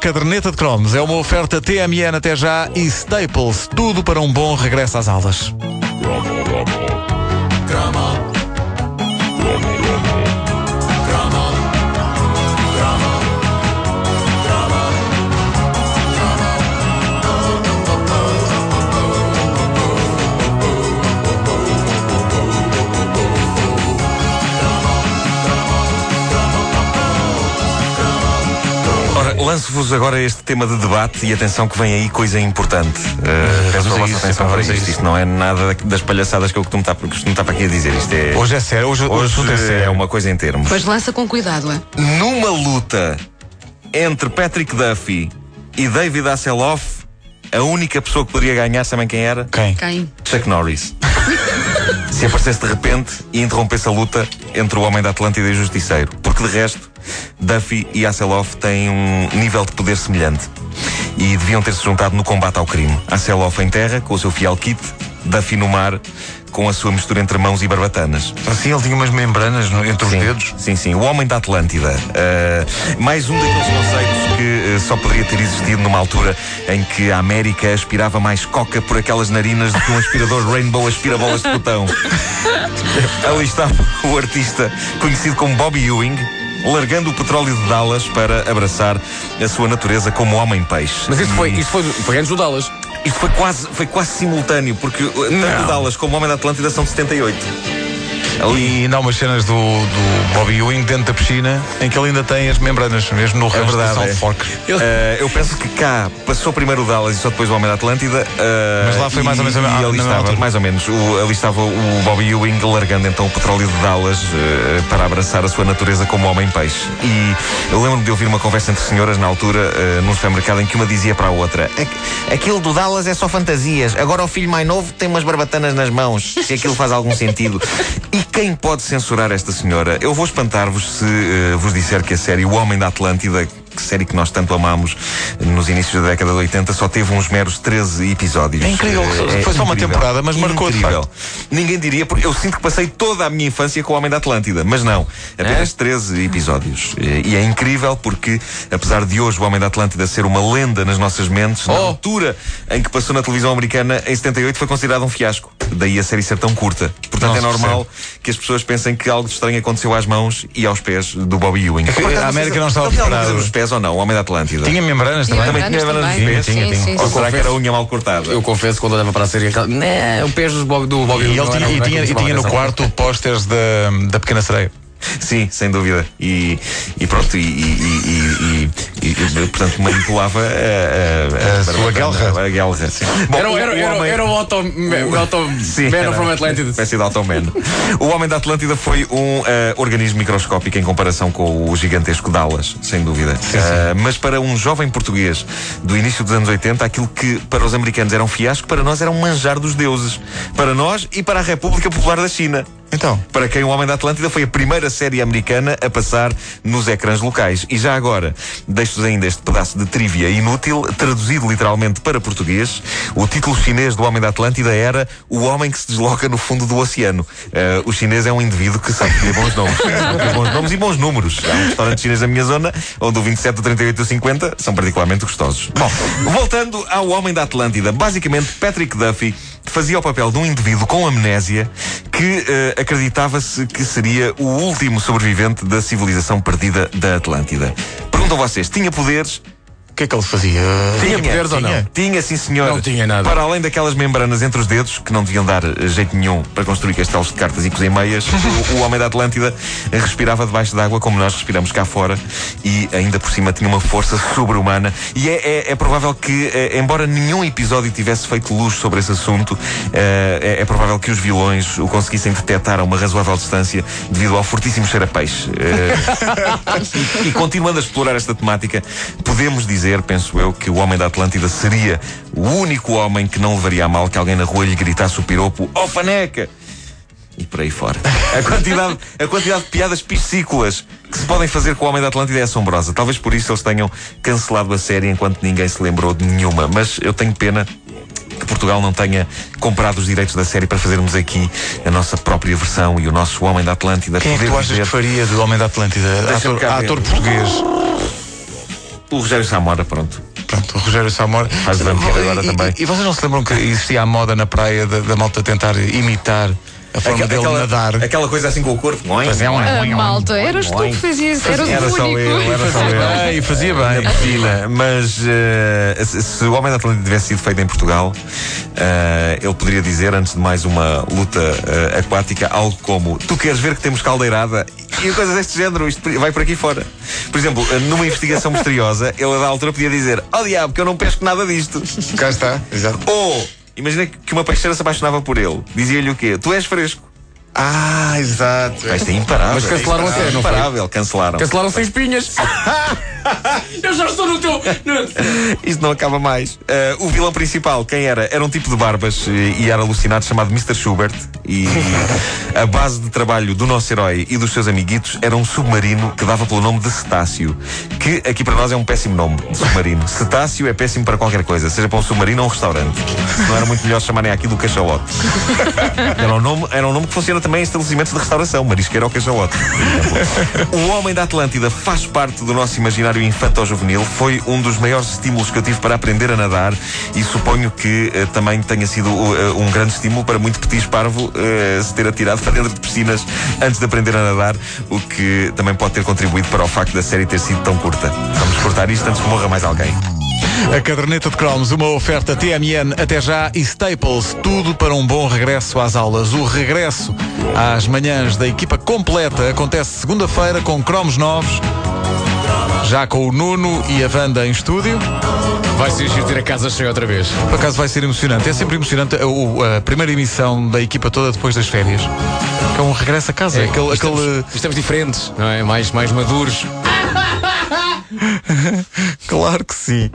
Caderneta de cromos. É uma oferta TMN até já e Staples, tudo para um bom regresso às aulas. Lanço-vos agora este tema de debate e atenção que vem aí coisa importante. Uh, peço a vossa atenção para isto. Isto não é nada das palhaçadas que eu costumo estar, costumo estar para aqui a dizer. Isto é, hoje é sério, hoje, hoje, hoje é, sério. é uma coisa em termos. Pois lança com cuidado, é? Numa luta entre Patrick Duffy e David Hasselhoff, a única pessoa que poderia ganhar, sabem quem era? Quem? Quem? Chuck Norris. Se aparecesse de repente e interrompesse a luta entre o homem da Atlântida e o Justiceiro. Porque de resto, Duffy e Hasselhoff têm um nível de poder semelhante. E deviam ter-se juntado no combate ao crime. Hasselhoff em terra, com o seu fiel kit, Duffy no mar, com a sua mistura entre mãos e barbatanas. Assim ele tinha umas membranas no, entre sim, os dedos? Sim, sim. O Homem da Atlântida. Uh, mais um daqueles conceitos que uh, só poderia ter existido numa altura em que a América aspirava mais coca por aquelas narinas do que um aspirador Rainbow aspira bolas de botão. Ali estava o artista conhecido como Bobby Ewing largando o petróleo de Dallas para abraçar a sua natureza como homem-peixe. Mas isso, foi, isso foi, foi antes do Dallas. Isto foi quase, foi quase simultâneo, porque tanto Dallas como o Homem da Atlântida são de 78. Ali... E ainda há umas cenas do, do Bobby Ewing dentro da piscina em que ele ainda tem as membranas, mesmo no é verdade, é. Fork. Eu, uh, eu penso que cá passou primeiro o Dallas e só depois o Homem da Atlântida. Uh, Mas lá foi mais ou menos a, ali estava, mais ou menos. O, ali estava o Bobby Ewing largando então o petróleo de Dallas uh, para abraçar a sua natureza como homem-peixe. E eu lembro-me de ouvir uma conversa entre senhoras na altura, uh, num supermercado, em que uma dizia para a outra: Aquilo do Dallas é só fantasias. Agora o filho mais novo tem umas barbatanas nas mãos, se aquilo faz algum sentido. E quem pode censurar esta senhora? Eu vou espantar-vos se uh, vos disser que a série O Homem da Atlântida série que nós tanto amamos nos inícios da década de 80, só teve uns meros 13 episódios. É incrível, é, foi só uma temporada, mas marcou incrível. Ninguém diria, porque eu sinto que passei toda a minha infância com o Homem da Atlântida, mas não, apenas é? 13 episódios. E é incrível porque, apesar de hoje o Homem da Atlântida ser uma lenda nas nossas mentes, oh. na altura em que passou na televisão americana, em 78 foi considerado um fiasco. Daí a série ser tão curta. Portanto, é Nossa, é normal que as pessoas pensem que algo de estranho aconteceu às mãos e aos pés do Bobby Ewing. É a América não estava preparada. nos pés ou não? O Homem da Atlântida. Tinha membranas também? Também tinha membranas nos pés? Tinha, tinha. Ou será que era a unha mal cortada? Eu confesso, quando olhava para a série, né, o pés do Bobby Ewing. E, ele tinha, e tinha, e tinha no quarto pósteres da, da Pequena Sereia. Sim, sem dúvida. E, e pronto, e, e, e, portanto manipulava a, a, a, a sua guelra. A guelra. Bom, era, era, era, homem... era o Auto, o auto sim, Man from Atlantida. Espécie de Automan. o Homem da Atlântida foi um uh, organismo microscópico em comparação com o gigantesco Dallas, sem dúvida. Sim, sim. Uh, mas para um jovem português do início dos anos 80, aquilo que para os americanos era um fiasco, para nós era um manjar dos deuses. Para nós e para a República Popular da China. Então. Para quem o Homem da Atlântida foi a primeira série americana a passar nos ecrãs locais. E já agora, deixo-vos ainda este pedaço de trivia inútil, traduzido literalmente para português. O título chinês do Homem da Atlântida era O Homem que se desloca no fundo do oceano. Uh, o chinês é um indivíduo que sabe ter bons nomes. bons nomes e bons números. Há um restaurante chinês na minha zona, onde o 27, o 38 e o 50 são particularmente gostosos. Bom, voltando ao Homem da Atlântida. Basicamente, Patrick Duffy fazia o papel de um indivíduo com amnésia que uh, acreditava-se que seria o último sobrevivente da civilização perdida da Atlântida. Perguntam vocês, tinha poderes? Que é que ele fazia? Tinha, tinha poderes ou não? Tinha, sim senhor. Não tinha nada. Para além daquelas membranas entre os dedos, que não deviam dar eh, jeito nenhum para construir castelos de cartas e cozer meias, o, o, homem da Atlântida respirava debaixo d'água como nós respiramos cá fora e ainda por cima tinha uma força sobre-humana. E é, é, é, provável que, é, embora nenhum episódio tivesse feito luz sobre esse assunto, é, é, provável que os vilões o conseguissem detectar a uma razoável distância devido ao fortíssimo cheiro a peixe. e, e continuando a explorar esta temática, podemos dizer dizer, penso eu, que o homem da Atlântida seria o único homem que não levaria a mal que alguém na rua lhe gritasse o piropo, ó oh, faneca! E por aí fora. A quantidade, a quantidade de piadas piscícolas que se podem fazer com o Homem da Atlântida é assombrosa. Talvez por isso eles tenham cancelado a série enquanto ninguém se lembrou de nenhuma. Mas eu tenho pena que Portugal não tenha comprado os direitos da série para fazermos aqui a nossa própria versão e o nosso Homem da Atlântida. Quem é que tu achas que faria do Homem da Atlântida? Ator, ator português. O Rogério Samora, pronto. Pronto, o Rogério Samora. Faz agora e, também. E, e, vocês não se lembram que existia a moda na praia da, da malta tentar imitar a forma aquela, dele nadar. Aquela coisa assim com o corpo. Fazia um, a malta, eras tu que fazias, eras era o só único. Eu, era só eu. E fazia bem. Na piscina. Mas uh, se, se, o Homem da Atlântica tivesse sido feito em Portugal, uh, ele poderia dizer, antes de mais uma luta uh, aquática, algo como: Tu queres ver que temos caldeirada? E coisas deste género, isto vai por aqui fora. Por exemplo, numa investigação misteriosa, ele da altura podia dizer: Oh diabo, que eu não pesco nada disto. Cá está, exato. Ou Imagina que uma peixeira se apaixonava por ele. Dizia-lhe o quê? Tu és fresco. Ah, exato. Isto é imparável. Mas cancelaram é a série, não foi? Imparável, cancelaram. Cancelaram sem espinhas. Eu já estou no teu. Isto não acaba mais. Uh, o vilão principal, quem era? Era um tipo de barbas e era alucinado chamado Mr. Schubert. E a base de trabalho do nosso herói e dos seus amiguitos era um submarino que dava pelo nome de Cetáceo. Que aqui para nós é um péssimo nome de submarino. Cetáceo é péssimo para qualquer coisa, seja para um submarino ou um restaurante. Não era muito melhor chamarem aquilo do cachalote. Era um nome, era um nome que funciona também em estabelecimentos de restauração, marisqueira ou cachalote. O Homem da Atlântida faz parte do nosso imaginário infanto-juvenil. Foi um dos maiores estímulos que eu tive para aprender a nadar e suponho que uh, também tenha sido uh, um grande estímulo para muito petis parvo uh, se ter atirado para dentro de piscinas antes de aprender a nadar, o que também pode ter contribuído para o facto da série ter sido tão curta. Vamos cortar isto antes que morra mais alguém. A caderneta de cromos, uma oferta TMN até já e Staples, tudo para um bom regresso às aulas. O regresso às manhãs da equipa completa acontece segunda-feira com cromos novos, já com o Nuno e a Wanda em estúdio. Vai ser giro ter a casa cheia outra vez. Por acaso vai ser emocionante. É sempre emocionante a, a primeira emissão da equipa toda depois das férias. Que é um regresso a casa. É, aquele, estamos, aquele... estamos diferentes, não é? Mais, mais maduros. claro que sim.